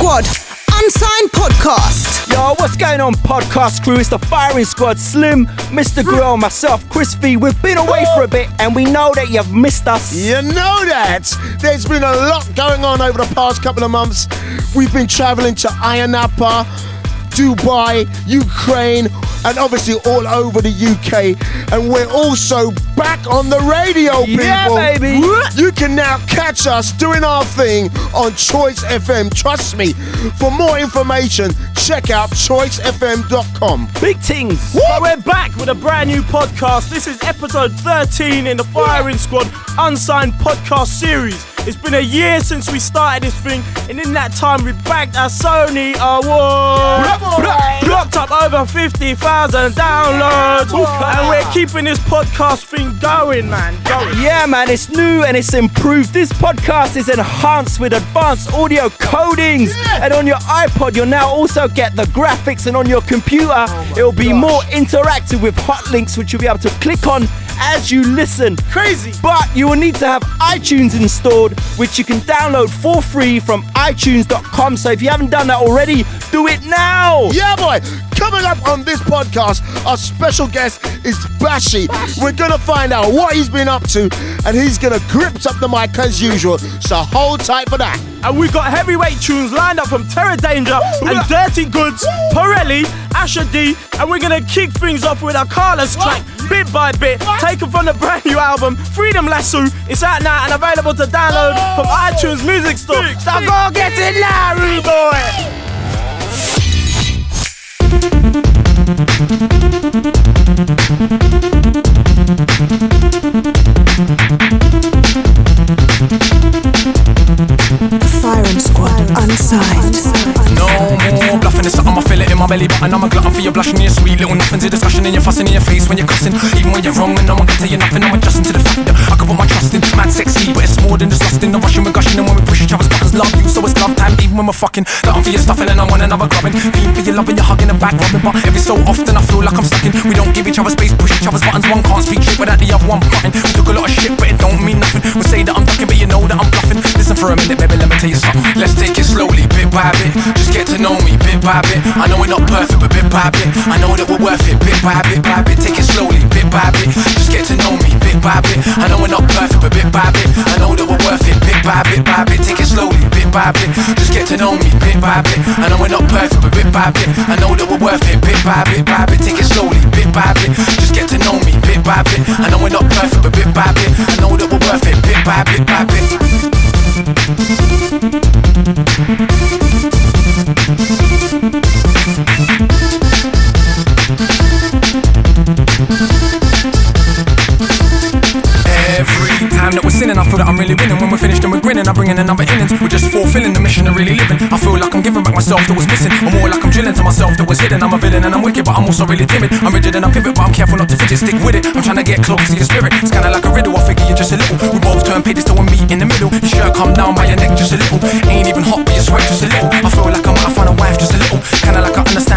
Squad Unsigned Podcast. Yo, what's going on, podcast crew? It's the Firing Squad, Slim, Mr. Grill, myself, Chris V. We've been away for a bit and we know that you've missed us. You know that. There's been a lot going on over the past couple of months. We've been traveling to Ayia Napa, Dubai, Ukraine, and obviously all over the UK. And we're also back on the radio, people. Yeah, baby. You can now catch us doing our thing on Choice FM. Trust me. For more information, check out choicefm.com. Big things. But we're back with a brand new podcast. This is episode 13 in the Firing Squad Unsigned Podcast Series. It's been a year since we started this thing, and in that time we bagged our Sony award. Clocked up over 50,000 downloads, and we're keeping this podcast thing going, man. Going. Yeah, man, it's new and it's improved. This podcast is enhanced with advanced audio codings. And on your iPod, you'll now also get the graphics, and on your computer, oh it'll be more interactive with hot links, which you'll be able to click on as you listen. Crazy. But you will need to have iTunes installed, which you can download for free from iTunes.com. So if you haven't done that already, do it now. Yeah, boy. Coming up on this podcast, our special guest is Bashy. We're gonna find out what he's been up to, and he's gonna grip up the mic as usual. So hold tight for that. And we've got heavyweight tunes lined up from Terror Danjah and Dirty Goodz, Pirelli, Asher D, and we're gonna kick things off with our Carlos track, bit by bit, taken from the brand new album, Freedom Lasso. It's out now and available to download from iTunes Music Store. So go get it now, rude boy! Firing Squad my belly button. I'm a glutton for your blushing, your sweet little nothings, your discussion, and your fussing in your face when you're cussing. Even when you're wrong, and no one can tell you nothing. I'm adjusting to the fact that I can put my trust in. Mad sexy, but it's more than just lusting. No rushing, we're gushing, and when we push each other's buttons, love you, so it's love time. Even when we're fucking, glutton for your stuffing, and I want another grubbing. Feeling for your loving, you're hugging and back rubbing, but every so often I feel like I'm stuck in. We don't give each other space, push each other's buttons. One can't speak straight without the other one plotting. We took a lot of shit, but it don't mean nothing. We say that I'm ducking, but you know that I'm bluffing. Listen for a minute, baby, let me tell you something. Let's take it slowly, bit by bit. Just get to know me, bit by bit. I know we're not perfect, but bit by bit. I know that we're worth it, bit by bit, by bit. Take it slowly, bit by bit. Just get to know me, bit by bit. I know we're not perfect, but bit by bit. I know that we're worth it, bit by bit, by bit. Take it slowly, bit by bit. Just get to know me, bit by bit. I know we're not perfect, but bit by bit. I know that we're worth it, bit by bit, by bit. Take it slowly, bit by bit. Just get to know me, bit by bit. I know we're not perfect, but bit by bit. I know that we're worth it, bit by bit, by bit. Bringing another innings. We're just fulfilling the mission of really living. I feel like I'm giving back myself that was missing. I'm more like I'm drilling to myself that was hidden. I'm a villain and I'm wicked, but I'm also really timid. I'm rigid and I pivot, but I'm careful not to fidget. Stick with it. I'm trying to get close to your spirit. It's kinda like a riddle. I figure you're just a little. We both turn pages till we meet in the middle. Your shirt come down by your neck just a little. Ain't even hot, but you sweat just a little. I feel like I might find a wife just a little. Kinda like I understand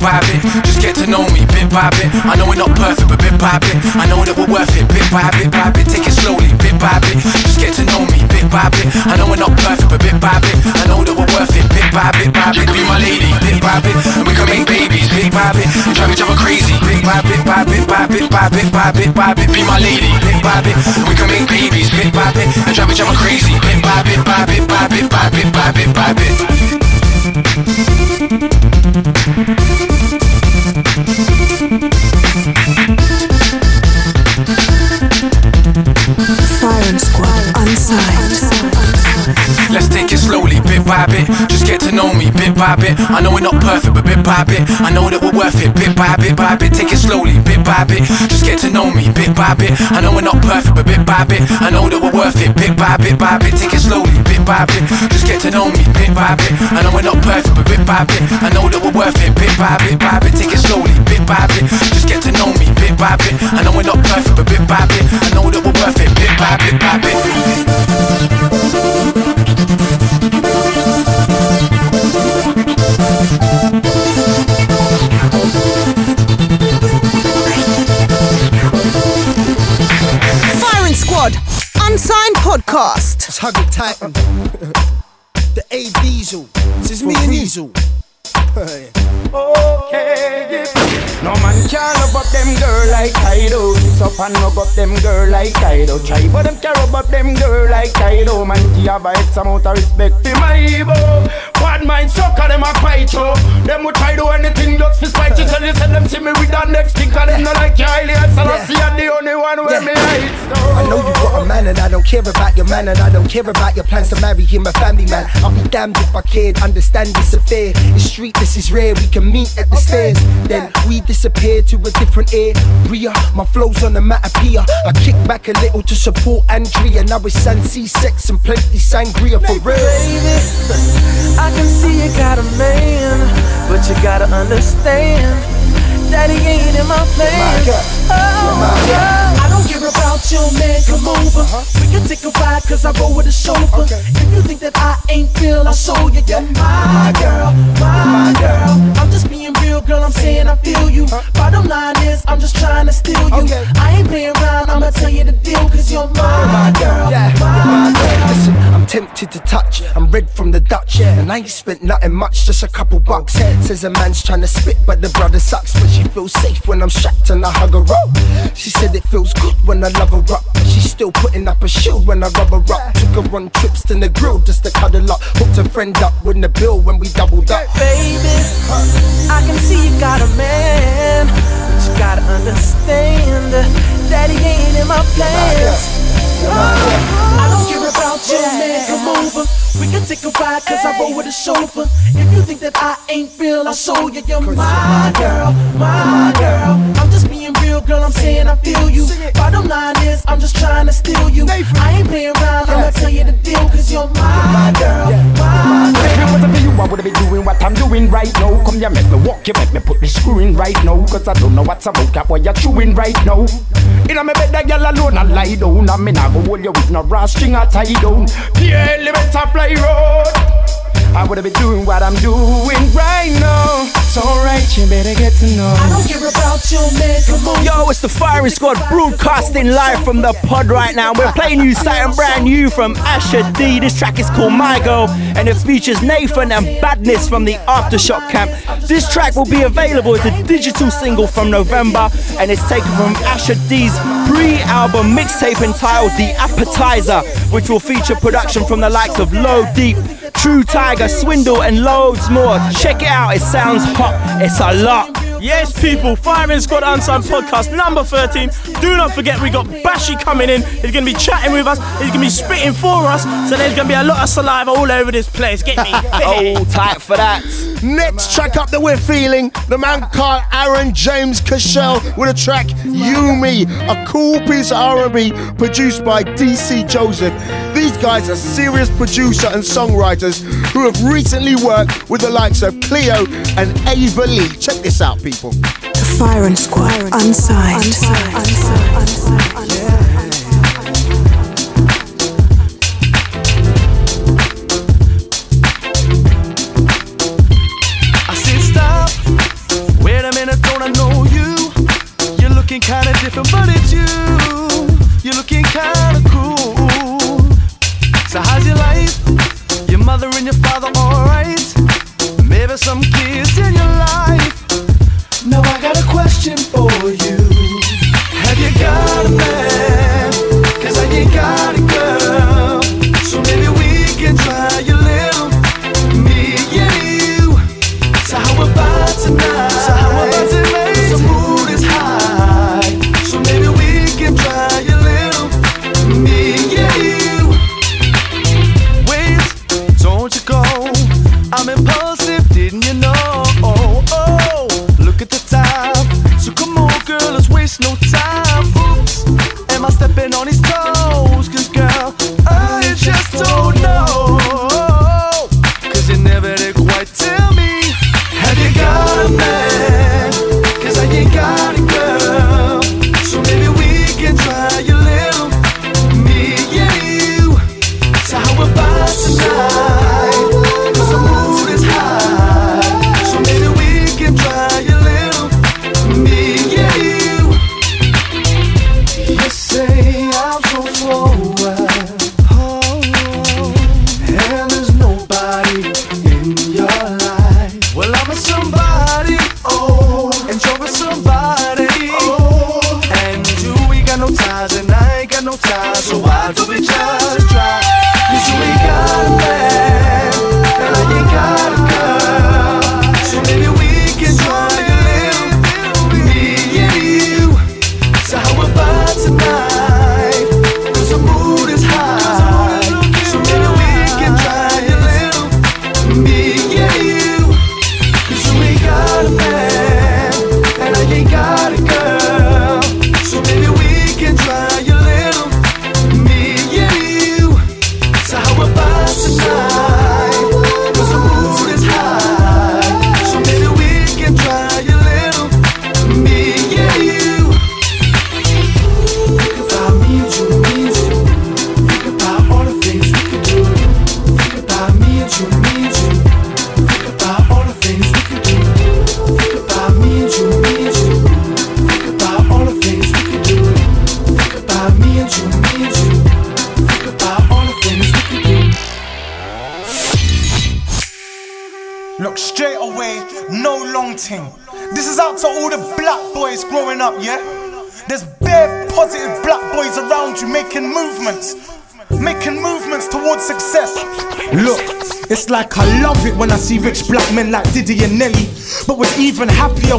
bit by bit. Just get to know me, bit by bit. I know we're not perfect, but bit by bit. I know that we're worth it, bit by bit, by bit. Take it slowly, bit by bit. Just get to know me, bit by bit. I know we're not perfect, but bit by bit. I know that we're worth it, bit by bit, by bit. Be my lady, bit by bit. And we can make babies, bit by bit. And drive each other crazy, bit by bit, by bit, by bit, by bit, by bit, by bit. Be my lady, bit by bit. And we can make babies, bit by bit. And drive each other crazy, bit by bit, by bit, by bit, by bit, by bit, by bit. By bit. Just get to know me, bit by bit. I know we're not perfect, but bit by bit. I know that we're worth it, bit by bit, by bit. Take it slowly, bit by bit. Just get to know me, bit by bit. I know we're not perfect, but bit by bit. I know that we're worth it, bit by bit, by bit. Take it slowly, bit by bit. Just get to know me, bit by bit. I know we're not perfect, but bit by bit. I know that we're worth it, bit by bit, by bit. Take it slowly, bit by bit. Just get to know me, bit by bit. I know we're not perfect, but bit by bit. I know that we're worth it, bit by bit, by bit. Podcast. Hug it tight. the A Diesel. This is me and Diesel. Okay, no man can love up them girl like I do. This up and love up them girl like I do. Try but them can care about them girl like I do. Man, give a X amount of respect for my ego. Bad mind sucker, them a fight you. Them will try do anything just for spite you. Tell you send them see me with that next thing, cause them not like. So I see I'm the only one where me hate. Oh. I know you got a man and I don't care about your man and I don't care about your plans to marry him a family man. I'll be damned if I cared. Understand this affair. It's street, this is rare. We can meet at the stairs. Then we disappear to a different area. My flow's on the map appear. I kick back a little to support Andrea. Now it's sun, C sex and plenty sangria for real. Baby, I can see you got a man, but you gotta understand that he ain't in my plans. Oh, oh, oh, I don't care about your man, come over. We can take a ride, cause I roll with a chauffeur. If you think that I ain't real, I'll show you. You're my girl, my girl. I'm just I feel you. Bottom line is, I'm just trying to steal you. I ain't playing around, I'ma tell you the deal, cause you're my girl, my girl. Listen, I'm tempted to touch. I'm red from the Dutch, and I ain't spent nothing much, just a couple bucks. Says a man's trying to spit, but the brother sucks. But she feels safe when I'm strapped and I hug her up. She said it feels good when I love her up. But she's still putting up a shield when I rub her up. Took her on trips to the grill just to cuddle up. Hooked a friend up with the bill when we doubled up. Baby, I can see you got a man, but you gotta understand that he ain't in my plans. Oh, I don't oh, care about your man, come over. We can take a ride, cause I roll with a chauffeur. If you think that I ain't real, I'll show you. You're my girl, my girl. I'm just being real, girl, I'm saying I feel you. Bottom line is, I'm just trying to steal you. I ain't playing around, I'ma tell you the deal, cause you're my girl, my girl. it wasn't for you, I would be doing what I'm doing right now. Come here, make me walk, you make me put the screw in right now. Cause I don't know what's about that what you're chewing right now. In a me bed, that girl alone, I lie down. I mean, I go hold you with no raw string, I tie down. Yeah, elevator road. I would have been doing what I'm doing right now. It's alright, you better get to know. I don't care about Yo, it's the Firing Squad broadcasting live from the pod right now. We're playing you something brand new from Asher D. This track is called My Girl and it features Nathan and Badness from the Aftershock camp. This track will be available as a digital single from November and it's taken from Asher D's pre-album mixtape entitled The Appetizer, which will feature production from the likes of Low Deep, True Tiger, Swindle, and loads more. Check it out, it sounds hot, it's a lot. Yes, people, Firing Squad Unsigned Podcast number 13. Do not forget, we got Bashy coming in. He's going to be chatting with us. He's going to be spitting for us. So there's going to be a lot of saliva all over this place. Get me? All oh, tight for that. Next track up that we're feeling, the man called Aaron James Cashel with a track You Me, a cool piece of R&B produced by DC Joseph. These guys are serious producer and songwriters who have recently worked with the likes of Cleo and Ava Lee. Check this out, people. The Firing Squad. Unsigned. I said stop. Wait a minute, don't I know you? You're looking kinda different, but it's you. You're looking kinda cool. So how's your life? Your mother and your father alright? Maybe some kids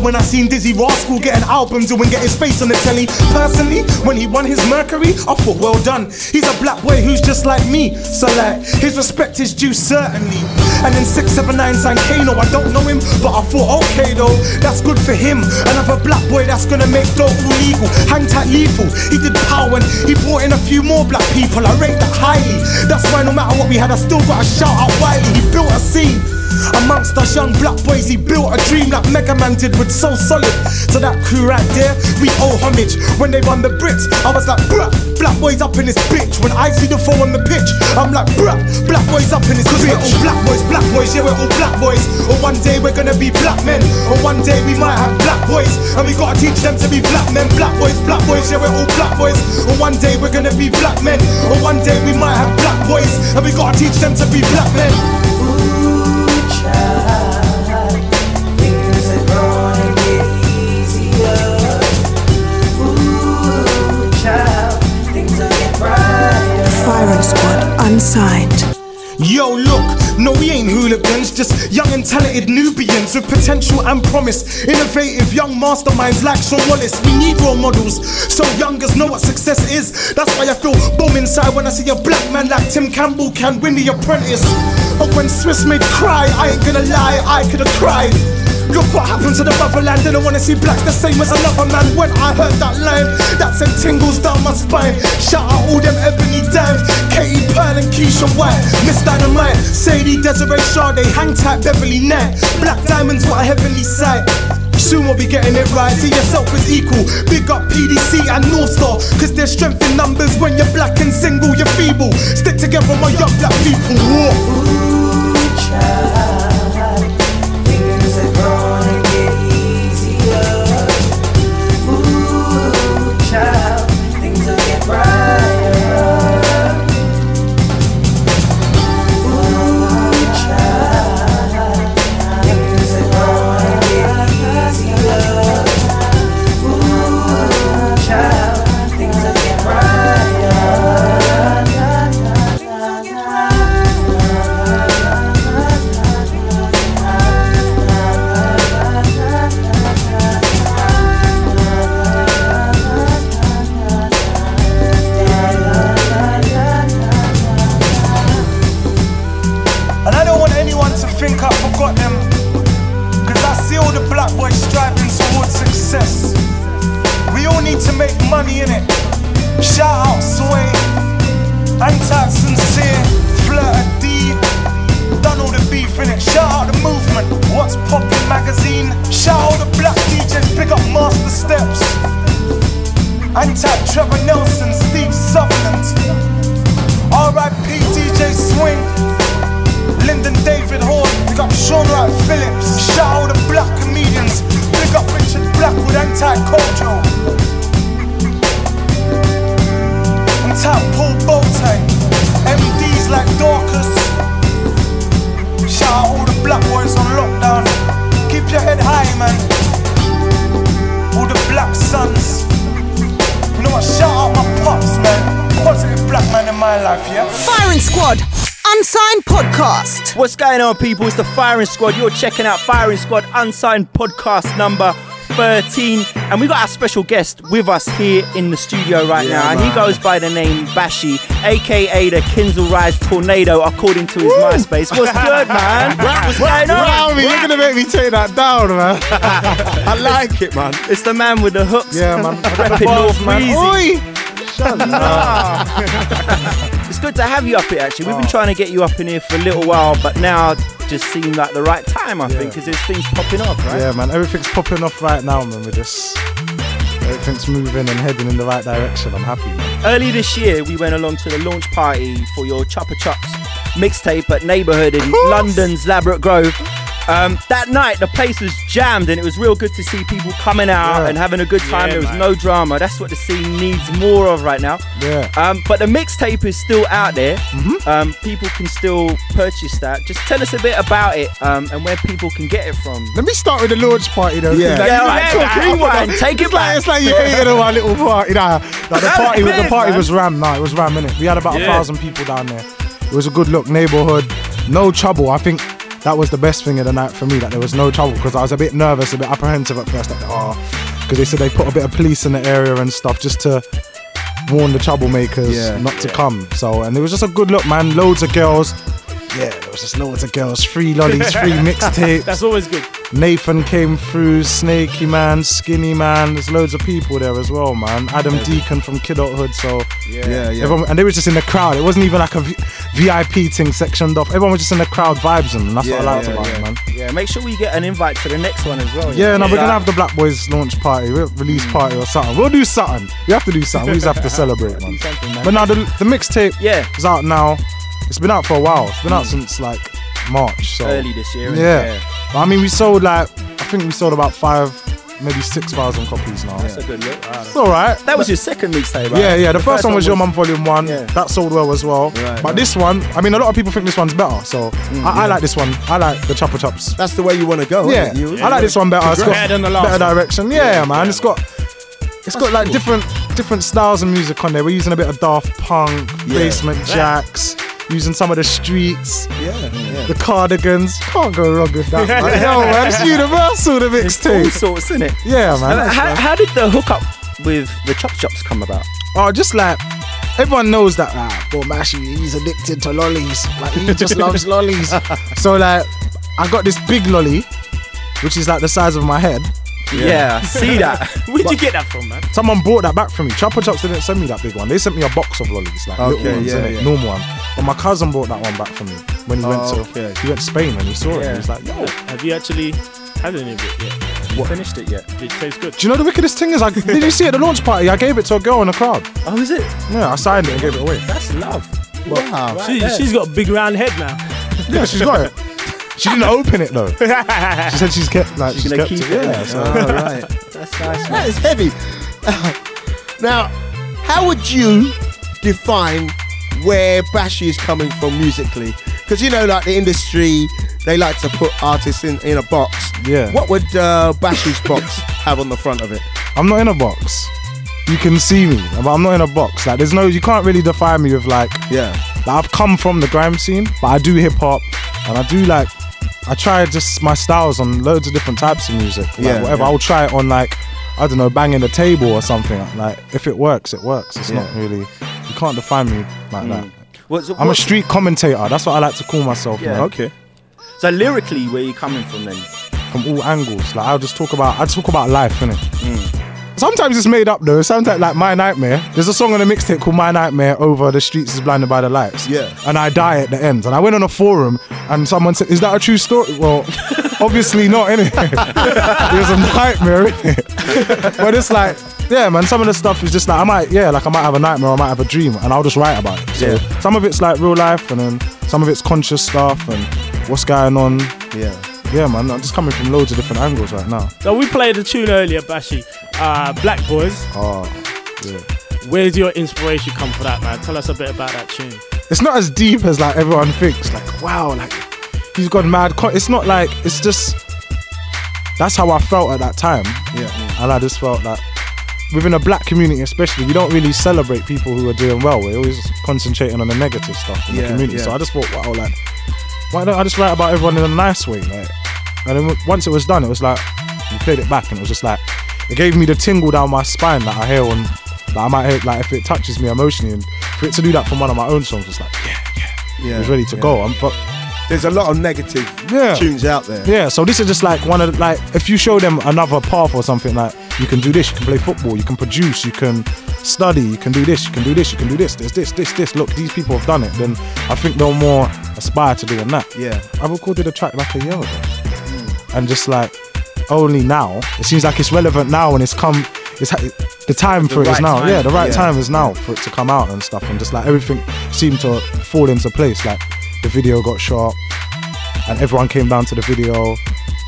happier when I seen Dizzee Rascal getting albums and get his face on the telly. Personally, when he won his Mercury, I thought, well done. He's a black boy who's just like me. So, like, his respect is due, certainly. And then 679 signed Kano, I don't know him, but I thought, okay though, that's good for him. Another black boy that's gonna make dope illegal. Hang tight lethal. He did power and he brought in a few more black people. I rate that highly. That's why no matter what we had, I still got to shout out Wiley. He built a scene. Amongst us young black boys, he built a dream like Mega Man did with So Solid. So that crew right there, we owe homage. When they won the Brits, I was like, bruh, black boys up in this bitch. When I see the four on the pitch, I'm like, bruh, black boys up in this bitch. We're all black boys, black boys, yeah, we're all black boys. Or one day we're gonna be black men. Or one day we might have black boys. And we gotta teach them to be black men. Black boys, black boys, yeah, we're all black boys. Or one day we're gonna be black men. Or one day we might have black boys. And we gotta teach them to be black men. Things Firing Squad Unsigned. Yo, look, no, we ain't hooligans, just young and talented Nubians with potential and promise. Innovative young masterminds like Sean Wallace. We need role models so youngers know what success is. That's why I feel bomb inside when I see a black man like Tim Campbell can win the apprentice. But when Swiss made cry, I ain't gonna lie, I could've cried. Look what happened to the motherland. Didn't wanna see blacks the same as another man. When I heard that line, that sent tingles down my spine. Shout out all them ebony dimes. Katie Pearl and Keisha White. Miss Dynamite, Sadie, Desiree Sade, Hang Tight, Beverly Knight. Black diamonds, what a heavenly sight. Soon we'll be getting it right. See yourself as equal. Big up PDC and North Star. Cause there's strength in numbers when you're black and single, you're feeble. Stick together, my young black people. War. strong like Phillips. Shout all the black comedians. Big up Richard Blackwood, anti Kojo. And tap Paul Boateng. MDs like Dorcas. Shout out all the black boys on lockdown. Keep your head high, man. All the black sons. You know what? Shout out my pops, man. Positive black man in my life, yeah? Firing squad. Unsigned Podcast. What's going on, people? It's the Firing Squad. You're checking out Firing Squad Unsigned Podcast number 13. And we got our special guest with us here in the studio right Yeah, now. And he goes by the name Bashy, aka the Kensal Rise Tornado, according to his MySpace. What's good, man? What's going on? Rowdy, you're gonna make me take that down, man. I like it, man. It's the man with the hooks. Yeah, man. I got the Repping North man. Oi! Shut up. It's good to have you up here, actually. We've been oh. trying to get you up in here for a little while, but now just seemed like the right time, I think, because there's things popping off, right? Yeah, man. Everything's popping off right now, man. We're just everything's moving and heading in the right direction. I'm happy, man. Early this year, we went along to the launch party for your Chupa Chups mixtape at Neighbourhood in London's Ladbroke Grove. Um, that night, the place was jammed, and it was real good to see people coming out Yeah. and having a good time. Yeah, there was man. no drama. That's what the scene needs more of right now. Yeah. Um, but the mixtape is still out there. Mm-hmm. Um, people can still purchase that. Just tell us a bit about it um, and where people can get it from. Let me start with the launch party though. Yeah. like, Yeah, you alright, know, talk, I- rewind, take it it's like, back. It's like you hated on our little party. Nah, like the party, was the party man. was ram. Nah, it was ram innit? We had about a thousand people down there. It was a good look neighborhood. No trouble. I think that was the best thing of the night for me. That there was no trouble because I was a bit nervous, a bit apprehensive at first. Like, ah, oh, because they said they put a bit of police in the area and stuff just to warn the troublemakers Yeah. not to come. So, and it was just a good look, man. Loads of girls. Yeah, there was just loads of girls. Free lollies, free mixtapes. That's always good. Nathan came through, Snaky Man, Skinny Man. There's loads of people there as well, man. Adam Deacon from Kidulthood. So Yeah, yeah. everyone, and they were just in the crowd. It wasn't even like a v- VIP thing sectioned off. Everyone was just in the crowd vibes, and that's what I Yeah, liked yeah, about yeah. it, man. Yeah, make sure we get an invite to the next one as well. Yeah, no, we're gonna have the Black Boys launch party, re- release mm. party or something. We'll do something. We have to do something. We just have to celebrate, man. Man. But now the, the mixtape Yeah. is out now. It's been out for a while. It's been out mm. since like March. So Early this year. Yeah. But I mean, we sold like I think we sold about five, maybe six thousand copies now. That's a good look. It's all right. That was your second mixtape, right? Yeah, yeah. The, first, one was Your Mum Volume One. Yeah. That sold well as well. Right, but right. this one, I mean, a lot of people think this one's better. So mm, I, I like this one. I like the Chupa Chups. That's the way you want to go. Yeah? I like this one better. It's got Better the last better one. direction. Yeah, man. It's got it's got like different different styles of music on there. We're using a bit of Daft Punk, Yeah. Basement Jaxx, using some of the streets, Yeah, yeah. the Cardigans. Can't go wrong with that. man. Yo, man, it's universal the It's all mixtape. sorts, isn't it? Yeah, man. Uh, how, how did the hookup with the Chupa Chups come about? Oh, just like everyone knows that. Like, well, Bashy, he's addicted to lollies. Like he just loves lollies. So like, I got this big lolly, which is like the size of my head. Yeah, I see that. Where'd you get that from, man? Someone brought that back for me. Chupa Chups didn't send me that big one. They sent me a box of lollies, like Okay, little ones, yeah, innit? yeah. normal one. But my cousin brought that one back for me when he went to oh, Okay. he went to Spain and he saw it. Yeah. And he was like, "Yo, Have you actually had any of it yet? What finished it yet? Did it taste good? do you know the wickedest thing is? I did you see at the launch party? I gave it to a girl in the crowd. Oh, is it? Yeah, I signed it and gave it away. That's love. Wow. She, she's got a big round head now. Yeah, she's got it. She didn't open it though. She said she's kept like she's, She's kept keep it. it. Yeah, so. All right. That's nice. That is heavy. now, how would you define where Bashy is coming from musically? Because you know, like the industry, they like to put artists in, in a box. Yeah. What would uh, Bashy's box have on the front of it? I'm not in a box. You can see me, but I'm not in a box. Like, there's no, you can't really define me with like, Yeah. like I've come from the grime scene, but I do hip hop, and I do like, I try just my styles on loads of different types of music. Like, Yeah, whatever. yeah. I'll try it on like, I don't know, banging the table or something. Like, if it works, it works. It's not really, you can't define me like that. What's, I'm a street commentator. That's what I like to call myself. Yeah. man. Okay. So lyrically, where you coming from then? from all angles. Like I'll just talk about I talk about life, innit? Mm. Sometimes it's made up though. Sometimes like like My Nightmare. There's a song on the mixtape called My Nightmare over the streets is blinded by the lights. Yeah. And I die at the end. And I went on a forum and someone said, Is that a true story? Well, obviously not, innit? it was a nightmare, innit? but it's like, yeah, man, some of the stuff is just like I might, yeah, like I might have a nightmare, or I might have a dream, and I'll just write about it. So Yeah. some of it's like real life, and then some of it's conscious stuff and what's going on. Yeah. Yeah, man, I'm just coming from loads of different angles right now. So we played a tune earlier, Bashy. Uh, Black Boys. Oh, yeah. Where's your inspiration come for that, man? Tell us a bit about that tune. It's not as deep as like everyone thinks. Like, wow, like he's gone mad. It's not like it's just. That's how I felt at that time. Yeah. And I just felt that within a black community, especially, we don't really celebrate people who are doing well. We're always concentrating on the negative stuff in Yeah, the community. yeah. So I just thought, wow, like, why don't I just write about everyone in a nice way? Like, and then once it was done, it was like we played it back, and it was just like it gave me the tingle down my spine that I hear when that I might hear, like if it touches me emotionally, and for it to do that from one of my own songs, was like yeah, yeah, Yeah, it was ready to yeah. go. Um, but There's a lot of negative Yeah. tunes out there. yeah, so this is just like one of the, like if you show them another path or something like you can do this, you can play football, you can produce, you can study, you can do this, you can do this, you can do this, there's this, this, this. Look, these people have done it. Then I think they'll more aspire to doing that. Yeah. I recorded a track like a year ago, and just like only now it seems like it's relevant now and it's come. It's the time for it is right now. time. Yeah, the right Yeah. time is now for it to come out and stuff. And just like everything seemed to fall into place. Like the video got shot, and everyone came down to the video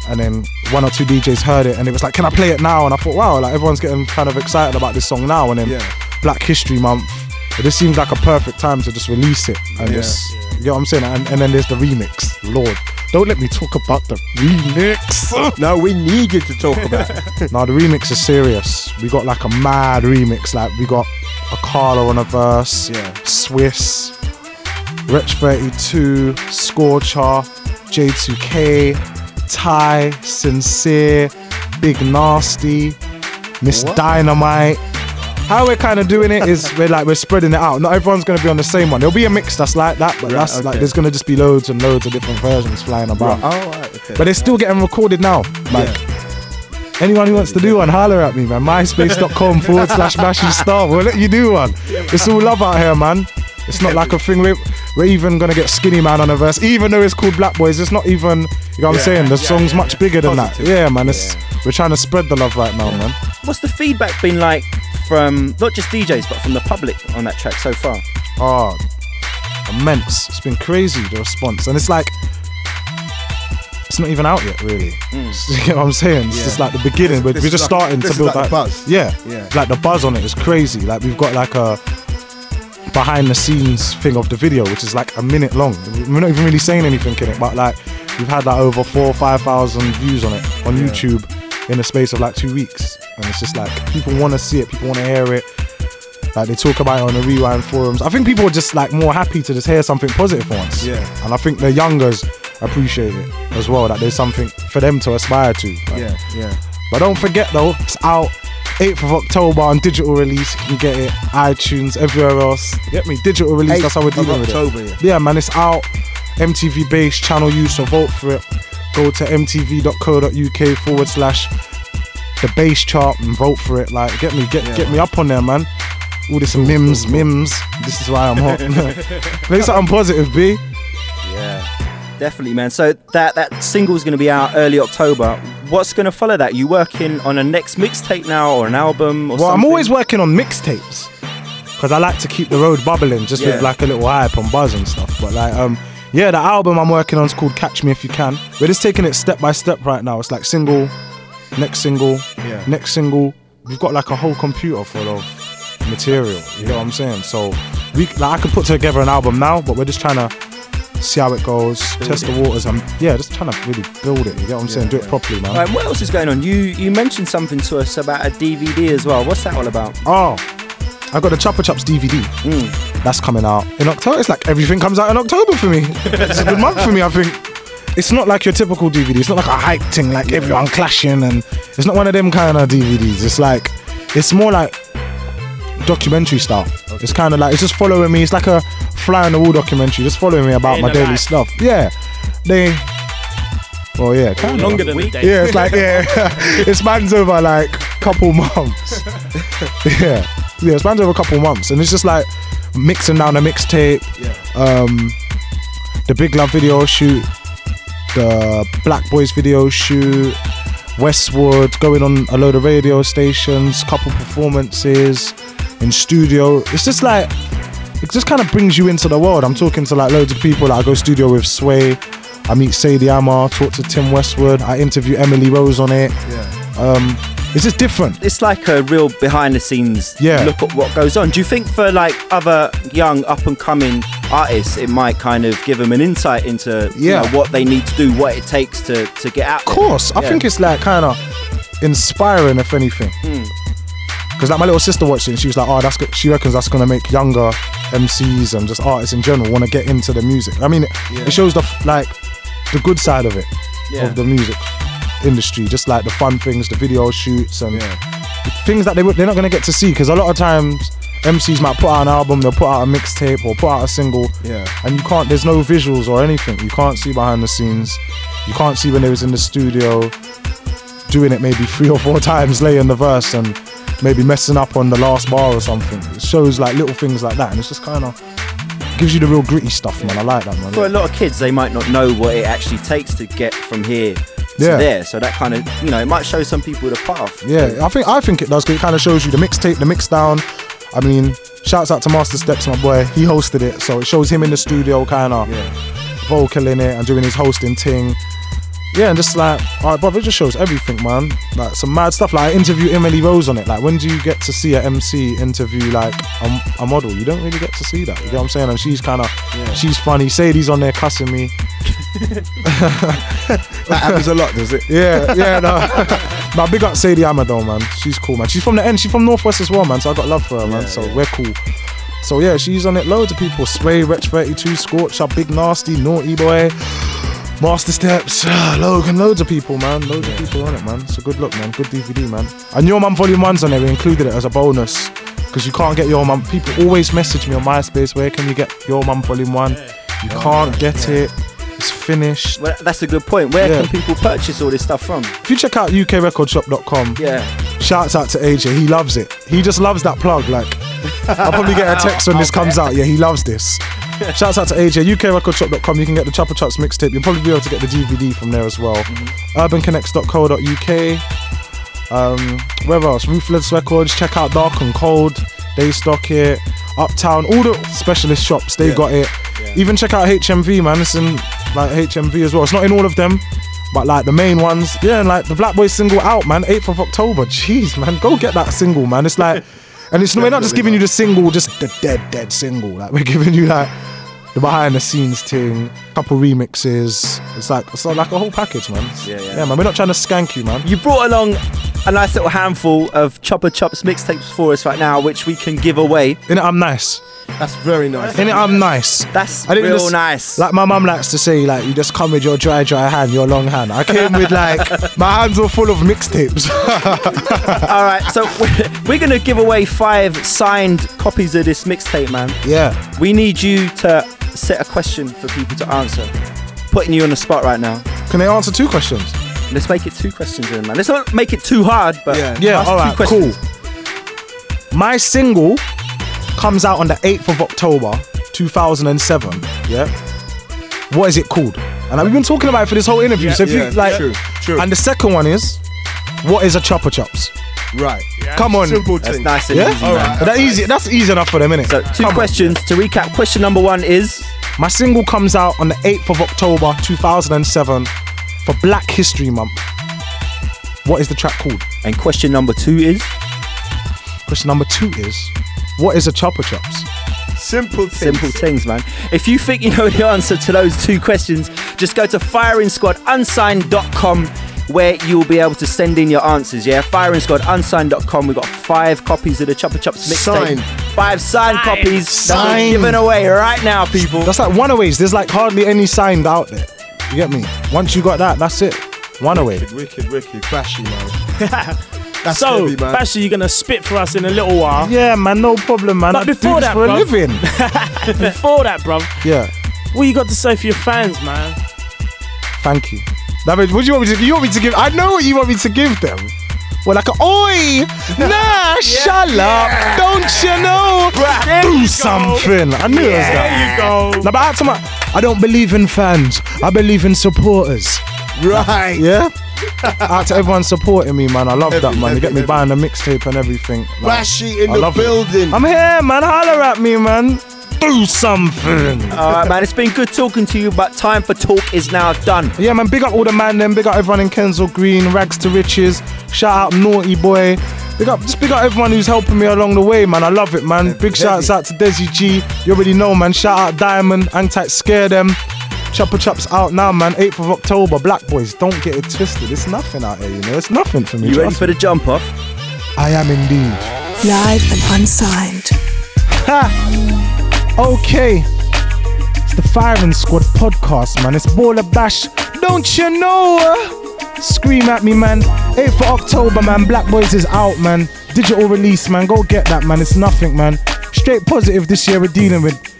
and then one or two DJs heard it and it was like can I play it now and I thought wow like everyone's getting kind of excited about this song now and then Yeah. Black History Month it just seems like a perfect time to just release it and Yeah. just you know what I'm saying and, and then there's the remix Lord don't let me talk about the remix No, we need you to talk about it. no the remix is serious we got like a mad remix like we got a Carla on a verse Yeah. Swiss Wretch 32, Scorcher, J2K, Ty, Sincere, Big Nasty, Miss Dynamite. How we're kind of doing it is we're like we're spreading it out. Not everyone's gonna be on the same one. There'll be a mix that's like that, but Right, that's like there's gonna just be loads and loads of different versions flying about. Oh, right, okay. But they're still getting recorded now. Like anyone who wants to do one, holler at me, man. MySpace.com forward slash mashing star. We'll let you do one. It's all love out here, man. It's not like a thing we're, we're even gonna get skinny man on a verse, even though it's called Black Boys. It's not even you know what I'm Yeah, saying. The yeah, song's yeah, much yeah. bigger than Positive. that. Yeah, man. It's we're trying to spread the love right now, man. What's the feedback been like from not just DJs but from the public on that track so far? Oh, immense. It's been crazy the response, and it's like it's not even out yet, really. Mm. you know what I'm saying? It's Yeah. just like the beginning. We're, This we're just like- starting this to is build like that the buzz. Yeah, Yeah. Like the buzz on it is crazy. Like we've got like a behind the scenes thing of the video, which is like a minute long. We're not even really saying anything in it, but like we've had like over four or five thousand views on it on YouTube in the space of like two weeks, and it's just like people want to see it, people want to hear it. Like they talk about it on the rewind forums. I think people are just like more happy to just hear something positive for once. Yeah. And I think the youngers appreciate it as well. That there's something for them to aspire to. Like, Yeah, yeah. But don't forget though, it's out 8th of October on digital release. You can get it iTunes, everywhere else. Get me? Digital release, that's how we're dealing with October, it. yeah. Yeah, man, it's out. MTV base channel you, so vote for it. Go to mtv.co.uk forward slash the bass chart and vote for it. Like, get me, get get me up on there, man. All this mims, mims. This is why I'm hot. Make something positive, B. Yeah, definitely, man. So that that single's going to be out early October. What's going to follow that? You working on a next mixtape now or an album or Well, I'm always working on mixtapes because I like to keep the road bubbling, just Yeah. with like a little hype and buzz and stuff. But like, um, yeah, the album I'm working on is called Catch Me If You Can. We're just taking it step by step right now. It's like single, next single, Yeah. next single. We've got like a whole computer full of material. You know what I'm saying? So we like I could put together an album now, but we're just trying to see how it goes, test the waters, and yeah, just trying to really build it. You get what I'm saying? Do it properly, man. Right, what else is going on? You you mentioned something to us about a DVD as well. What's that all about? Oh, I got the Chupa Chups DVD. Hmm. That's coming out in October. It's like everything comes out in October for me. it's a good month for me, I think. It's not like your typical DVD. It's not like a hype thing, like everyone clashing, and it's not one of them kind of DVDs. It's like, it's more like documentary style. It's kind of like it's just following me. It's like a fly on the wall documentary, just following me about In my daily life. stuff. Yeah, they. Well, yeah, kind of Longer than a day. yeah, it's like yeah, it spans over like couple months. yeah, yeah, it spans over a couple months, and it's just like mixing down a mixtape, um, the Big Love video shoot, the Black Boys video shoot, Westwood going on a load of radio stations, couple performances in studio. It's just like it just kind of brings you into the world. I'm talking to like loads of people. Like I go studio with Sway. I meet Sadie Amar, talk to Tim Westwood. I interview Emily Rose on it. Yeah. Um, it's just different. It's like a real behind the scenes Yeah. look at what goes on. Do you think for like other young up and coming artists, it might kind of give them an insight into you Yeah. know, what they need to do, what it takes to to get out? Of course, I think it's like kind of inspiring, if anything. Hmm. Because like my little sister watched it, and she was like, "Oh, that's good. she reckons that's gonna make younger MCs and just artists in general want to get into the music." I mean, it, Yeah. it shows the like the good side of it Yeah. of the music industry, just like the fun things, the video shoots, and yeah. things that they would- they're not gonna get to see. Because a lot of times MCs might put out an album, they'll put out a mixtape or put out a single, Yeah. and you can't. There's no visuals or anything. You can't see behind the scenes. You can't see when they was in the studio doing it maybe three or four times, laying the verse and maybe messing up on the last bar or something. It shows like little things like that, and it's just kind of gives you the real gritty stuff, man. I like that, man. For a lot of kids, they might not know what it actually takes to get from here to Yeah. there. So that kind of, you know, it might show some people the path. Yeah, I think I think it does. 'cause It kind of shows you the mixtape, the mix down. I mean, shouts out to Master Steps, my boy. He hosted it, so it shows him in the studio, kind of vocaling it and doing his hosting thing. Yeah, and just like, alright, brother, it just shows everything, man. Like some mad stuff. Like I interview Emily Rose on it. Like when do you get to see a MC interview like a, a model? You don't really get to see that. You know what I'm saying? And she's kind of, she's funny. Sadie's on there cussing me. That happens a lot, does it? Yeah, yeah, no. but big up Sadie though, man. She's cool, man. She's from the end. She's from Northwest as well, man. So I got love for her, man. So we're cool. So yeah, she's on it. Loads of people. Sway, Wretch 32, Scorch, Up, Big Nasty, Naughty Boy, Master Steps, Logan. Loads of people, man. Loads of people on it, man. So good luck, man. Good DVD, man. And Your Mum Volume 1's on there. We included it as a bonus. Because you can't get Your Mum. People always message me on MySpace, where can you get Your Mum Volume 1? You can't get it. It's finished. Well, that's a good point. Where Yeah. can people purchase all this stuff from? If you check out ukrecordshop.com, Yeah. shouts out to AJ. He loves it. He just loves that plug. Like, I'll probably get a text when this comes out. Yeah, he loves this. Shouts out to AJ. ukrecordshop.com. You can get the Chupa Chups mixtape. You'll probably be able to get the DVD from there as well. Urbanconnects.co.uk. Um, where else? Ruthless Records. Check out Dark and Cold. They stock it. Uptown. All the specialist shops. They Yeah. got it. Even check out HMV, man. It's in like HMV as well. It's not in all of them. But like the main ones, yeah, and like the Black Boy single out, man, 8th of October. Jeez, man, go get that single, man. It's like, and it's we're not just giving you the single, just the dead, dead single. Like we're giving you like the behind the scenes thing, a couple remixes. It's like it's like a whole package, man. Yeah, yeah. Yeah, man. We're not trying to skank you, man. You brought along a nice little handful of Chupa Chups mixtapes for us right now, which we can give away. In it, I'm nice. That's very nice. In it, I'm nice. That's I didn't real just- nice. Like my mum likes to say, like you just come with your dry, dry hand, your long hand. I came with like my hands were full of mixtapes. All right, so we're, we're gonna give away five signed copies of this mixtape, man. yeah. We need you to set a question for people to answer. Putting you on the spot right now. Can they answer two questions? Let's make it two questions, then, man. Let's not make it too hard, but Yeah. Yeah, ask all two questions. cool. My single comes out on the 8th of October, 2007. Yeah. What is it called? And we've been talking about it for this whole interview. so if yeah, you like, true, true. and the second one is, what is a Chupa Chups? Right. Come on. Simple That's thing. nice and Yeah. easy, All man. right. That easy. That's easy enough for them, innit? So two Come on. questions to recap. Question number one is My single comes out on the 8th of October 2007 for Black History Month. What is the track called? and question number two is Question number two is What is a Chupa Chups? Simple things. simple things, man. If you think you know the answer to those two questions, just go to firingsquadunsigned.com where you'll be able to send in your answers. Yeah, firingsquadunsigned.com. We've got five copies of the Chupa Chups mixtape. Signed. Five signed copies that we're Signed. giving away right now, people. That's like one aways. There's like hardly any signed out there. You get me? Once you got that, that's it. One away. Wicked, wicked, wicked. Bashy, man. That's So, heavy, man. Basher, you're gonna spit for us in a little while. Yeah, man, no problem, man. But I do before this that, for a bruv. living. Before that, bruv, Yeah, what you got to say for your fans, man? thank you. That means, what do you want me to? You want me to give? I know what you want me to give them. Well, like, a, oi, nah, shut up, don't you know? Do something. I knew it was that. There you go. Now, but out to my, I don't believe in fans. I believe in supporters. Right. Yeah. Out to everyone supporting me, man. I love that, Heavy, man. You get me heavy. buying the mixtape and everything. Like, Bashy in I the love it. building. I'm here, man. Holler at me, man. Do something. All right, man. It's been good talking to you, but time for talk is now done. Yeah, man. Big up all the man, then. Big up everyone in Kensal Green, Rags to Riches. Shout out Naughty Boy. Big up, just big up everyone who's helping me along the way, man. I love it, man. Big shouts out to Desi G. You already know, man. Shout out Diamond, Hang Tight, Scare Them. Chupa Chups out now, man. 8th of October. Black Boys, don't get it twisted. It's nothing out here, you know. It's nothing for me. You ready trust for me. the jump off? I am indeed. Live and unsigned. Ha! Okay. It's the Firing Squad podcast, man. It's Baller Bash. Don't you know? Uh? Scream at me, man. 8th of October, man. Black Boys is out, man. Digital release, man. Go get that, man. It's nothing, man. Straight positive this year we're dealing with.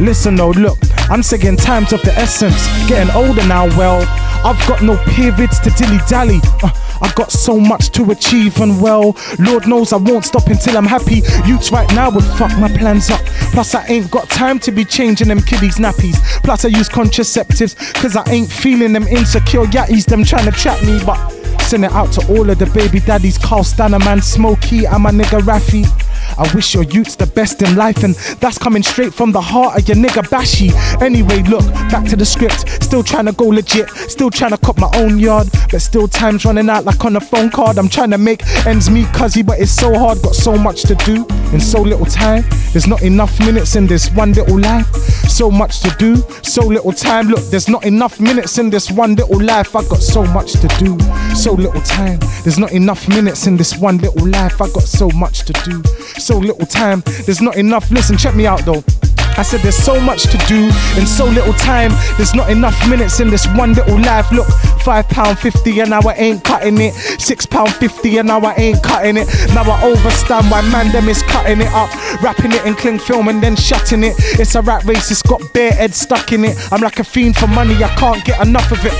Listen though, look, I'm saying times of the essence. Getting older now, well, I've got no periods to dilly dally. Uh, I got so much to achieve and well, Lord knows I won't stop until I'm happy. Youths right now would fuck my plans up. Plus, I ain't got time to be changing them kiddies' nappies. Plus, I use contraceptives, cause I ain't feeling them insecure yatties, them trying to trap me. But send it out to all of the baby daddies, Carl Stanner, Smokey, and my nigga Raffy. I wish your youths the best in life, and that's coming straight from the heart of your nigga Bashy. Anyway, look, back to the script. Still trying to go legit, still trying to cop my own yard, but still time's running out like on a phone card. I'm trying to make ends meet, cuzzy, but it's so hard. Got so much to do in so little time. There's not enough minutes in this one little life. So much to do, so little time. Look, there's not enough minutes in this one little life. I got so much to do, so little time. There's not enough minutes in this one little life. I got so much to do, so little time. There's not enough. Listen, check me out though. I said there's so much to do in so little time. There's not enough minutes in this one little life. Look, five pound fifty an hour ain't cutting it. Six pound fifty an hour ain't cutting it. Now I overstand why man them is cutting it up, wrapping it in cling film and then shutting it. It's a rat race. It's got bare heads stuck in it. I'm like a fiend for money. I can't get enough of it.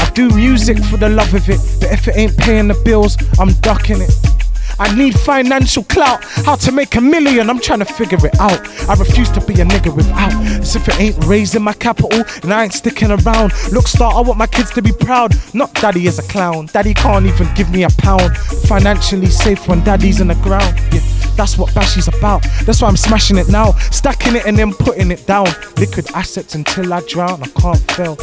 I do music for the love of it, but if it ain't paying the bills, I'm ducking it. I need financial clout. How to make a million, I'm trying to figure it out. I refuse to be a nigga without. As if it ain't raising my capital, and I ain't sticking around. Look, star, I want my kids to be proud. Not daddy is a clown. Daddy can't even give me a pound. Financially safe when daddy's in the ground. Yeah. That's what Bashy's about. That's why I'm smashing it now. Stacking it and then putting it down. Liquid assets until I drown. I can't fail.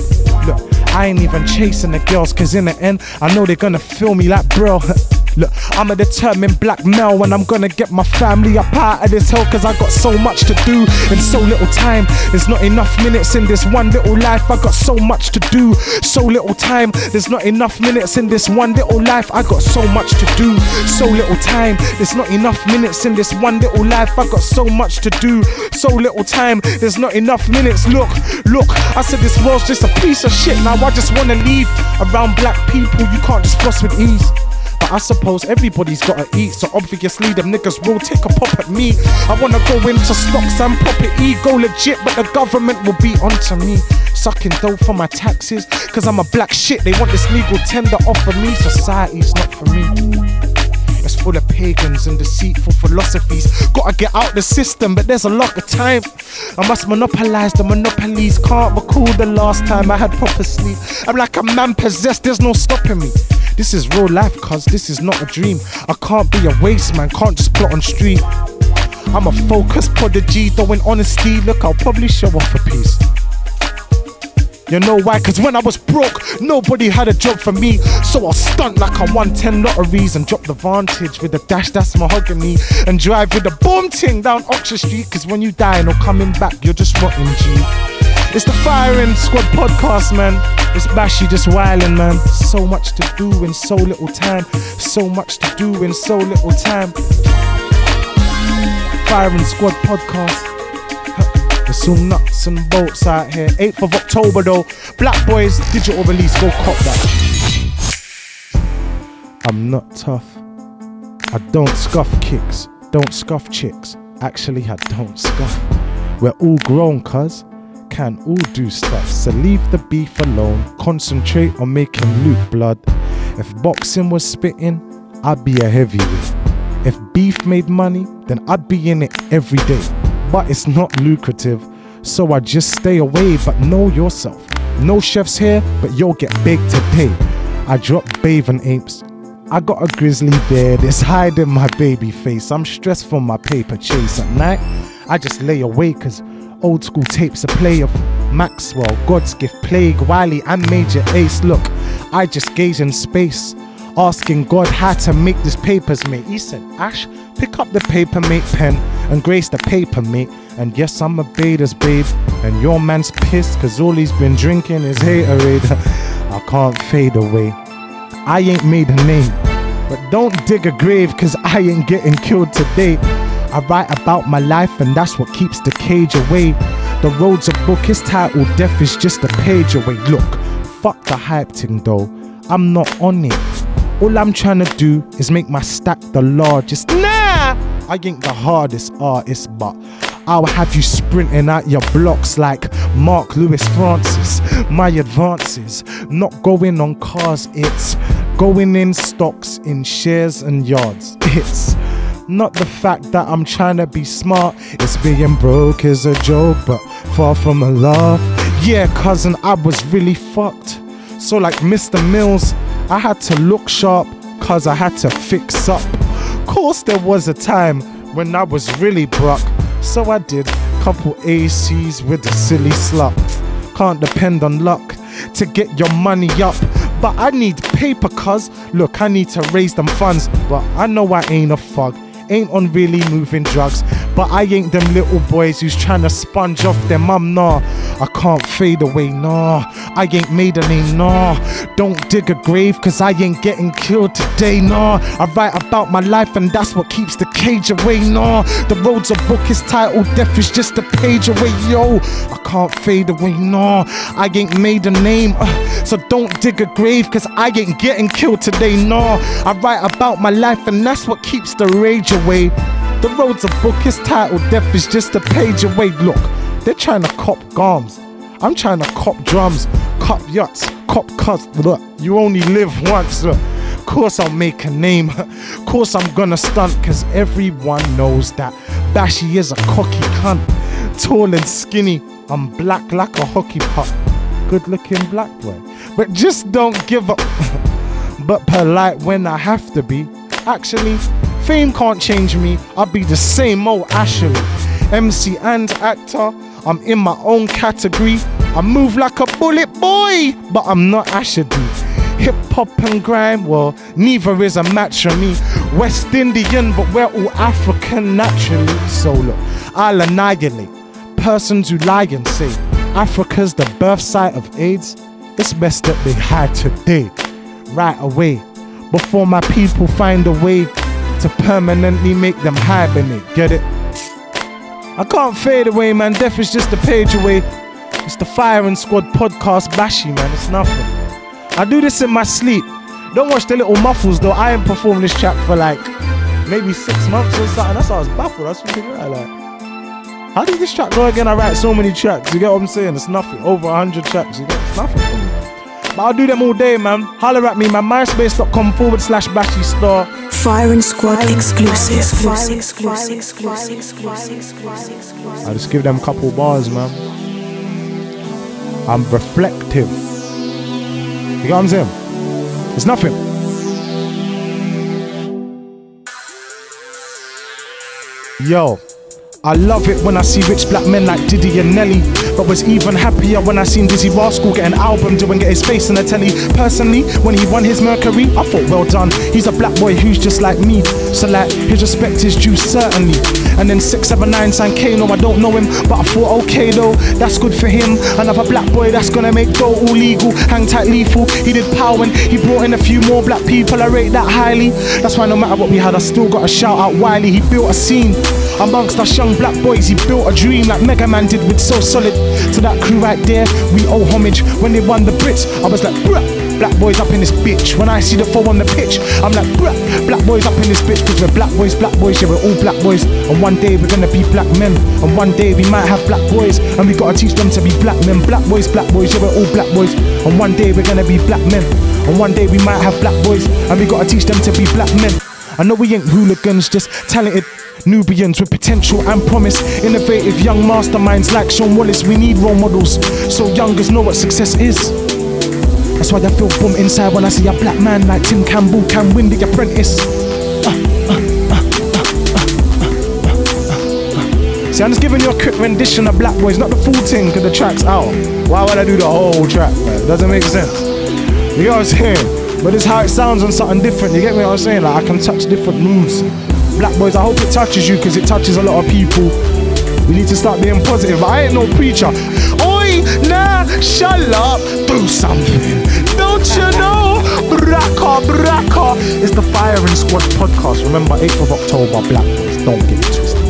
Look, I ain't even chasing the girls, cause in the end, I know they're gonna feel me like bro. Look, I'm a determined black male and I'm gonna get my family up out of this hell cause I got so much to do in so little time. There's not enough minutes in this one little life. I got so much to do, so little time. There's not enough minutes in this one little life. I got so much to do, so little time. There's not enough minutes in this one little life. I got so much to do, so little time. There's not enough minutes. Look, look, I said this world's just a piece of shit. Now I just wanna leave around black people. You can't just floss with ease. But I suppose everybody's gotta eat, so obviously them niggas will take a pop at me. I wanna go into stocks and property, go legit, but the government will be onto me. Sucking dough for my taxes, cause I'm a black shit. They want this legal tender off of me. Society's not for me. Full of pagans and deceitful philosophies. Gotta get out the system, but there's a lot of time. I must monopolize the monopolies. Can't recall the last time I had proper sleep. I'm like a man possessed, there's no stopping me. This is real life, cuz this is not a dream. I can't be a waste man, can't just plot on street. I'm a focused prodigy, though in honesty, look, I'll probably show off a piece. You know why? Cause when I was broke, nobody had a job for me. So I'll stunt like I won 10 lotteries and drop the vantage with a dash that's mahogany. And drive with a boom ting down Oxford Street. Cause when you die, no coming back, you're just rotten G. It's the Firing Squad podcast, man. It's Bashy just wildin', man. So much to do in so little time. So much to do in so little time. Firing Squad podcast. There's some nuts and bolts out here. 8th of October though. Black Boys digital release. Go cop that. I'm not tough. I don't scuff kicks. Don't scuff chicks. Actually, I don't scuff. We're all grown, cuz. Can all do stuff. So leave the beef alone. Concentrate on making Luke blood. If boxing was spitting, I'd be a heavyweight. If beef made money, then I'd be in it every day but it's not lucrative. So I just stay away, but know yourself. No chefs here, but you'll get big today. I drop bathing apes. I got a grizzly bear that's hiding my baby face. I'm stressed from my paper chase at night. I just lay awake cause old school tapes a play of Maxwell, God's gift, Plague, Wiley, and Major Ace. Look, I just gaze in space, asking God how to make these papers, mate. He said, Ash, pick up the paper, mate, pen, and grace the paper, mate. And yes, I'm a beta's babe, and your man's pissed cause all he's been drinking is haterade. I can't fade away. I ain't made a name, But don't dig a grave, cause I ain't getting killed today. I write about my life, and that's what keeps the cage away. The road's a book, it's titled Death is just a page away. Look, fuck the hype thing though, I'm not on it. All I'm trying to do is make my stack the largest. Nah, I ain't the hardest artist, but I'll have you sprinting out your blocks like Mark Lewis-Francis. My advances, not going on cars, it's going in stocks, in shares and yards. It's not the fact that I'm trying to be smart, it's being broke is a joke, but far from a laugh. Yeah, cousin, I was really fucked. So, like Mr. Mills, I had to look sharp, cause I had to fix up. Course, there was a time when I was really broke, so I did couple ACs with a silly slut. Can't depend on luck to get your money up. But I need paper, cuz look, I need to raise them funds. But I know I ain't a fug ain't on really moving drugs. But I ain't them little boys who's trying to sponge off their mum, nah. I can't fade away, nah. I ain't made a name, nah. Don't dig a grave, cause I ain't getting killed today, nah. I write about my life, and that's what keeps the cage away, nah. The road's a book is titled Death is just a page away, yo. I can't fade away, nah. I ain't made a name, uh, so don't dig a grave, cause I ain't getting killed today, nah. I write about my life, and that's what keeps the rage away. The road's a book, it's titled Death is just a page away. Look, they're trying to cop garms. I'm trying to cop drums, cop yachts, cop cuts. Look, you only live once. Look. Course I'll make a name. Course I'm gonna stunt, cause everyone knows that Bashy is a cocky cunt. Tall and skinny, I'm black like a hockey puck. Good looking black boy. But just don't give up. but polite when I have to be. Actually, fame can't change me. I'll be the same old Ashley. MC and actor, I'm in my own category. I move like a bullet boy, but I'm not Ashley. Hip hop and grime, well, neither is a match for me. West Indian, but we're all African naturally. So look, I'll annihilate persons who lie and say Africa's the birth site of AIDS. It's best that they hide today, right away, before my people find a way to permanently make them hibernate. Get it? I can't fade away, man. Death is just a page away. It's the Firing Squad podcast, Bashy, man. It's nothing. I do this in my sleep. Don't watch the little muffles, though. I ain't performed this track for like maybe six months or something. That's why I was baffled. I was thinking, right, like, how does this track go again? I write so many tracks. You get what I'm saying? It's nothing. Over 100 tracks. You get It's nothing for me. But I'll do them all day, man. Holler at me, man. MySpace.com forward slash Bashy Star. Firing Squad exclusive. I just give them a couple bars, man. I'm reflective. You get what I'm saying? It's nothing. Yo, I love it when I see rich black men like Diddy and Nelly. But was even happier when I seen Dizzee Rascal get an album do and get his face in the telly. Personally, when he won his Mercury, I thought, well done. He's a black boy who's just like me. So, like, his respect is due, certainly. And then 679 signed Kano, I don't know him, but I thought, okay though, that's good for him. Another black boy that's gonna make dough all legal, hang tight lethal. He did power and he brought in a few more black people, I rate that highly. That's why no matter what we had, I still got a shout out Wiley. He built a scene amongst us young black boys. He built a dream like Mega Man did with So Solid. To that crew right there, we owe homage. When they won the Brits, I was like, bruh. Black boys up in this bitch. When I see the four on the pitch, I'm like, bruh, black boys up in this bitch. Cause we're black boys, black boys, yeah, we're all black boys. And one day we're gonna be black men. And one day we might have black boys. And we gotta teach them to be black men. Black boys, black boys, yeah, we're all black boys. And one day we're gonna be black men. And one day we might have black boys. And we gotta teach them to be black men. I know we ain't hooligans, just talented Nubians with potential and promise. Innovative young masterminds like Sean Wallace. We need role models so youngers know what success is. That's why I feel boom inside when I see a black man like Tim Campbell can win the apprentice. See, I'm just giving you a quick rendition of Black Boys, not the full thing, because the track's out. Why would I do the whole track, man? Doesn't make sense. You get what I'm saying? But it's how it sounds on something different. You get me what I'm saying? Like, I can touch different moods. Black Boys, I hope it touches you, because it touches a lot of people. We need to start being positive. I ain't no preacher. Oi, nah, shut up, do something. Don't you know? braka, braka. It's the Firing Squad podcast. Remember, 8th of October, Black Boys. Don't get it twisted.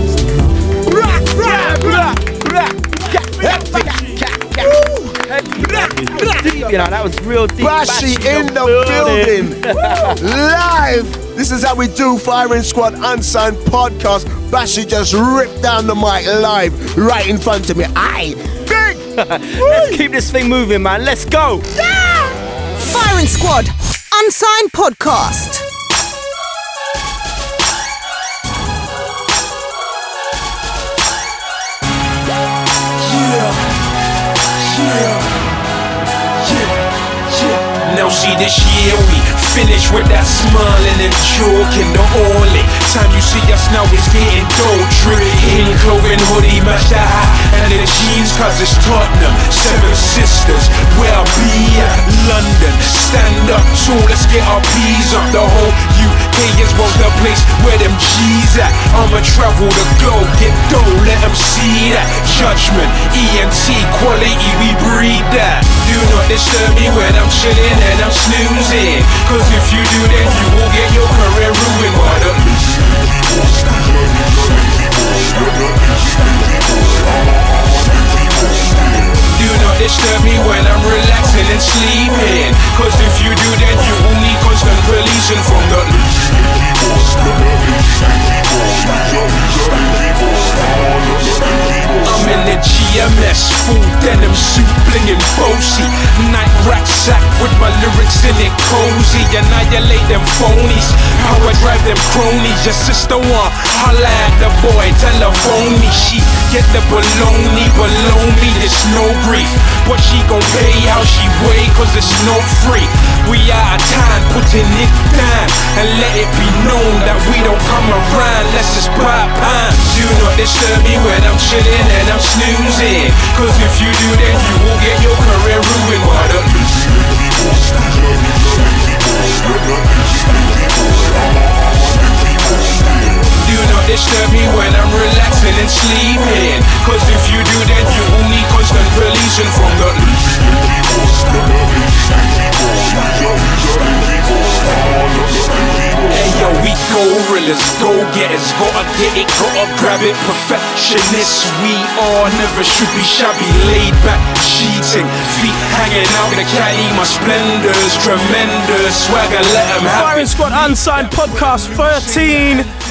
Deep, you know, that was real deep. Bashy in the building. Live. This is how we do Firing Squad Unsigned podcast. Bashy just ripped down the mic live right in front of me. Aye. Big. Let's keep this thing moving, man. Let's go. Firing Squad Unsigned Podcast. Yeah. Yeah. Now see this year we finish with that smiling and joking The only time you see us now is getting adultery In clothing, hoodie, match the hat And the jeans cause it's Tottenham. Seven sisters, where I be at? London, stand up tall, let's get our P's up. The whole UK is was the place where them G's at. I'ma travel the globe, get dough, let them see that. Judgment, ENT, quality, we breed that. Do not disturb me when I'm chilling and I'm snoozing Cause if you do that, you will get your career ruined. The GMS, full denim suit, blingin' bossy. Night rack sack with my lyrics in it cozy. Annihilate them phonies, how I drive them cronies. Your sister want holla at the boy, Tell telephone me. She get the baloney below me, it's no grief. But she gon' pay how she weigh, cause it's no free. We out of time, putting it down. And let it be known that we don't come around unless it's part time. Do not disturb me when I'm chilling and I'm snoozing. Cause if you do, then you will get your career ruined. Why the Do not disturb me when I'm relaxing and sleeping. Cause if you do, then you will need constant releasing from the. Hey yo, we gorillas, go getters, gotta get it, gotta grab it. Perfectionists, we are never should be shabby, laid back, cheating, feet hanging out in the caddy. My splendors, tremendous swagger, let them have Firing. Squad Unsigned Podcast 13.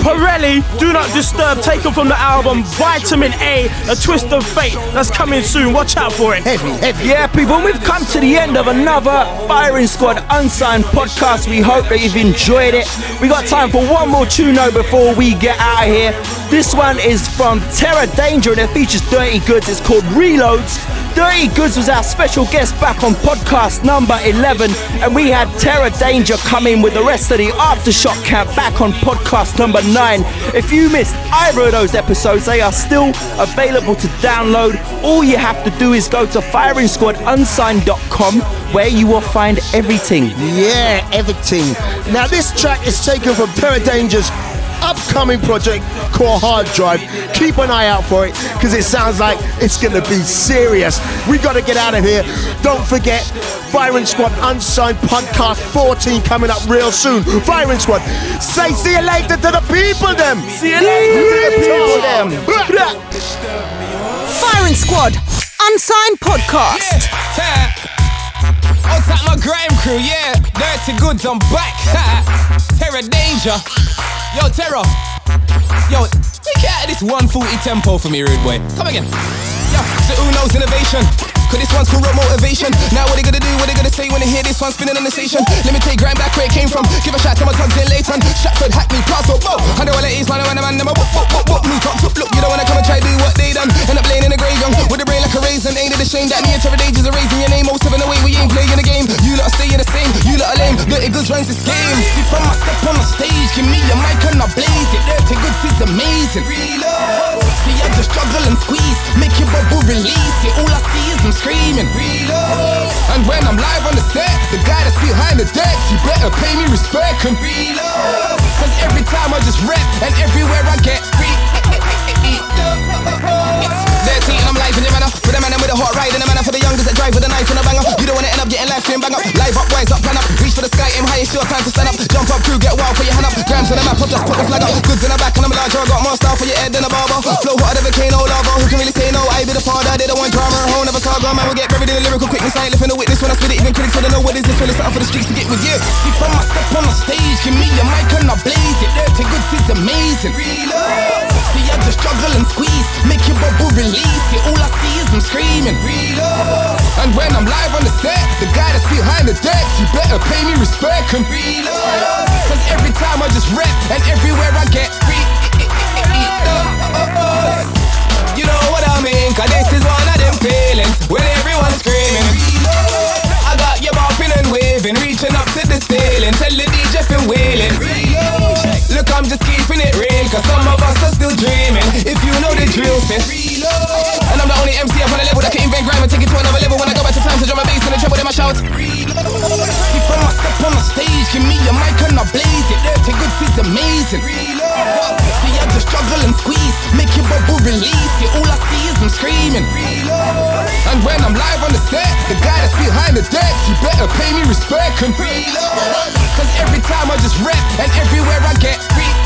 Pirelli, Do Not Disturb, taken from the album Vitamin A, A Twist of Fate. That's coming soon. Watch out for it. Heavy, heavy. Yeah, people, we've come to the end of another Firing Squad Unsigned podcast. We hope that you've enjoyed it. We got time for one more tune before we get out of here. This one is from Terror Danjah and it features Dirty Goodz. It's called Reloads. Dirty Goodz was our special guest back on podcast number 11, and we had Terror Danjah come in with the rest of the Aftershock camp back on podcast number 9. If you missed either of those episodes, they are still available to download. All you have to do is go to firingsquadunsigned.com where you will find everything. Yeah, everything. Now, this track is taken from Terror Danjah's upcoming project called Hard Drive. Keep an eye out for it because it sounds like it's going to be serious. We got to get out of here. Don't forget, Firing Squad Unsigned Podcast 14 coming up real soon. Firing Squad, say see you later to the people, them. See you later to the people, them. Firing Squad Unsigned Podcast. What's that, my grime crew? Yeah, Dirty Goodz, I'm back. Terror Danjah. Yo, terror. Yo, take out of this 140 tempo for me, rude boy. Come again. Yo, so who knows innovation? Cause this one's corrupt motivation. Now what they gonna do? What they gonna say when they hear this one spinning on the station? Let me take grind back where it came from. Give a shout to my tugs in Leyton. Stratford, Hackney, Plaza, whoa. I know what it is, man. I man, never whoop, whoop, whoop, whoop. Me top, top, look. You don't wanna come and try to do what they done. End up laying in the grave young with a brain like a raisin. Ain't it a shame that me and Terror Danjahs are raising your name? 07 away, we ain't playing the game. You lot staying the same. You lot are lame. Dirty Goodz runs this game. See from decks, you better pay me respect and reload. Cause every time I just rap and everywhere I get free. Dirty and I'm live in the manner. For the man with a hot ride and the manner young that drive with a knife and a banger. You don't wanna end up getting life stream bang up. Live up, rise up, plan up. Reach for the sky, aim high, it's your time to stand up. Jump up, crew, get wild, put your hand up. Grams on the map, up, just put the flag up. Goods in the back, and I'm larger, I got more style for your head than a barber. Flow hotter than volcano lava. Who can really say no? I be the father, they don't want drama. Whole never saga, man, we get buried in the lyrical quickness. I ain't lifting the witness when I spit it. Even critics wanna know what is this. When something for the streets to get with you. See, from my step on the stage, give me a mic and I blaze it. Dirty Goodz is amazing. Reload. See, I just struggle and squeeze, make your bubble release. it. all I see is I'm screaming. Reload. And when I'm live on the set, the guy that's behind the decks, you better pay me respect and reload. Cause every time I just rap, and everywhere I get reload. You know what I mean? Cause this is one of them feelings when everyone's screaming. I got you bopping and waving, reaching up to the ceiling. Tell Look, I'm just keeping it real, cause some of us are still dreaming. If you know the drill, say And I'm the only MC up on the level that can invent grime and take it to another level. When I go back to time to drum my bass and the treble, then I shout. From my step on the stage, give me a mic and I blaze it. Dirty Goodz is amazing. See, I just struggle and squeeze, make your bubble release it. All I see is I'm screaming. And when I'm live on the set, the guy that's behind the decks, you better pay me respect and Cause every time I just rap and everywhere I get re-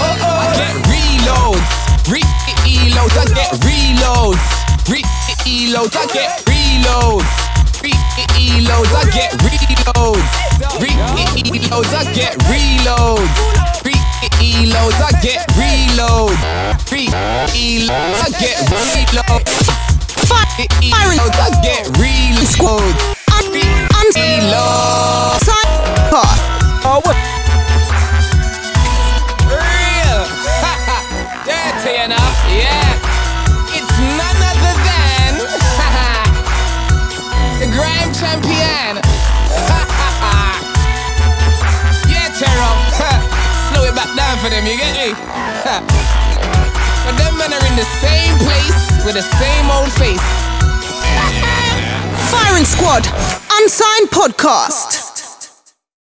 I get reloads, reloads, I get reloads, reloads, I get reloads, reloads, I get reloads, reloads, I get reloads, reloads, I get reloads, reloads, I get reloads, reloads, I reload, I get reloads, reloads. Oh, what? For them, you get me? but them men are in the same place with the same old face. Firing Squad Unsigned Podcast.